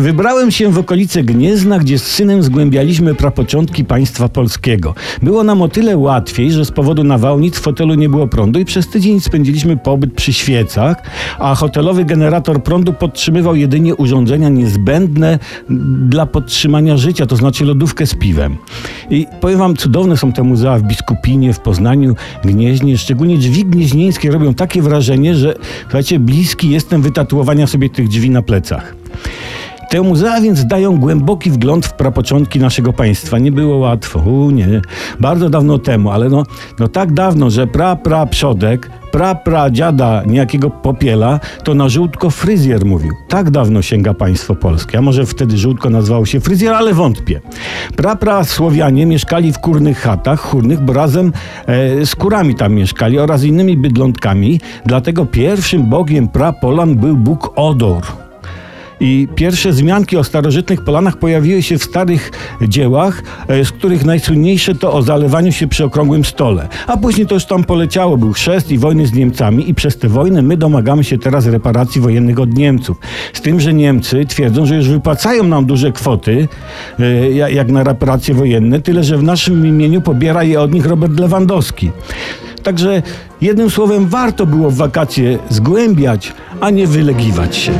Wybrałem się w okolice Gniezna, gdzie z synem zgłębialiśmy prapoczątki państwa polskiego. Było nam o tyle łatwiej, że z powodu nawałnic w hotelu nie było prądu i przez tydzień spędziliśmy pobyt przy świecach, a hotelowy generator prądu podtrzymywał jedynie urządzenia niezbędne dla podtrzymania życia, to znaczy lodówkę z piwem. I powiem wam, cudowne są te muzea w Biskupinie, w Poznaniu, Gnieźnie, szczególnie drzwi gnieźnieńskie robią takie wrażenie, że słuchajcie, bliski jestem wytatuowania sobie tych drzwi na plecach. Te muzea więc dają głęboki wgląd w prapoczątki naszego państwa. Nie było łatwo, U, nie, bardzo dawno temu, ale no, no tak dawno, że pra, pra przodek, pra, pra dziada niejakiego popiela, to na żółtko fryzjer mówił. Tak dawno sięga państwo polskie, a może wtedy żółtko nazywało się fryzjer, ale wątpię. Pra, pra Słowianie mieszkali w kurnych chatach, chórnych, bo razem e, z kurami tam mieszkali oraz innymi bydlątkami, dlatego pierwszym bogiem pra Polan był Bóg Odor. I pierwsze wzmianki o starożytnych Polanach pojawiły się w starych dziełach, e, z których najsłynniejsze to o zalewaniu się przy okrągłym stole. A później to już tam poleciało, był chrzest i wojny z Niemcami i przez te wojny my domagamy się teraz reparacji wojennych od Niemców. Z tym, że Niemcy twierdzą, że już wypłacają nam duże kwoty, e, ja- jak na reparacje wojenne, tyle że w naszym imieniu pobiera je od nich Robert Lewandowski. Także jednym słowem warto było w wakacje zgłębiać, a nie wylegiwać się.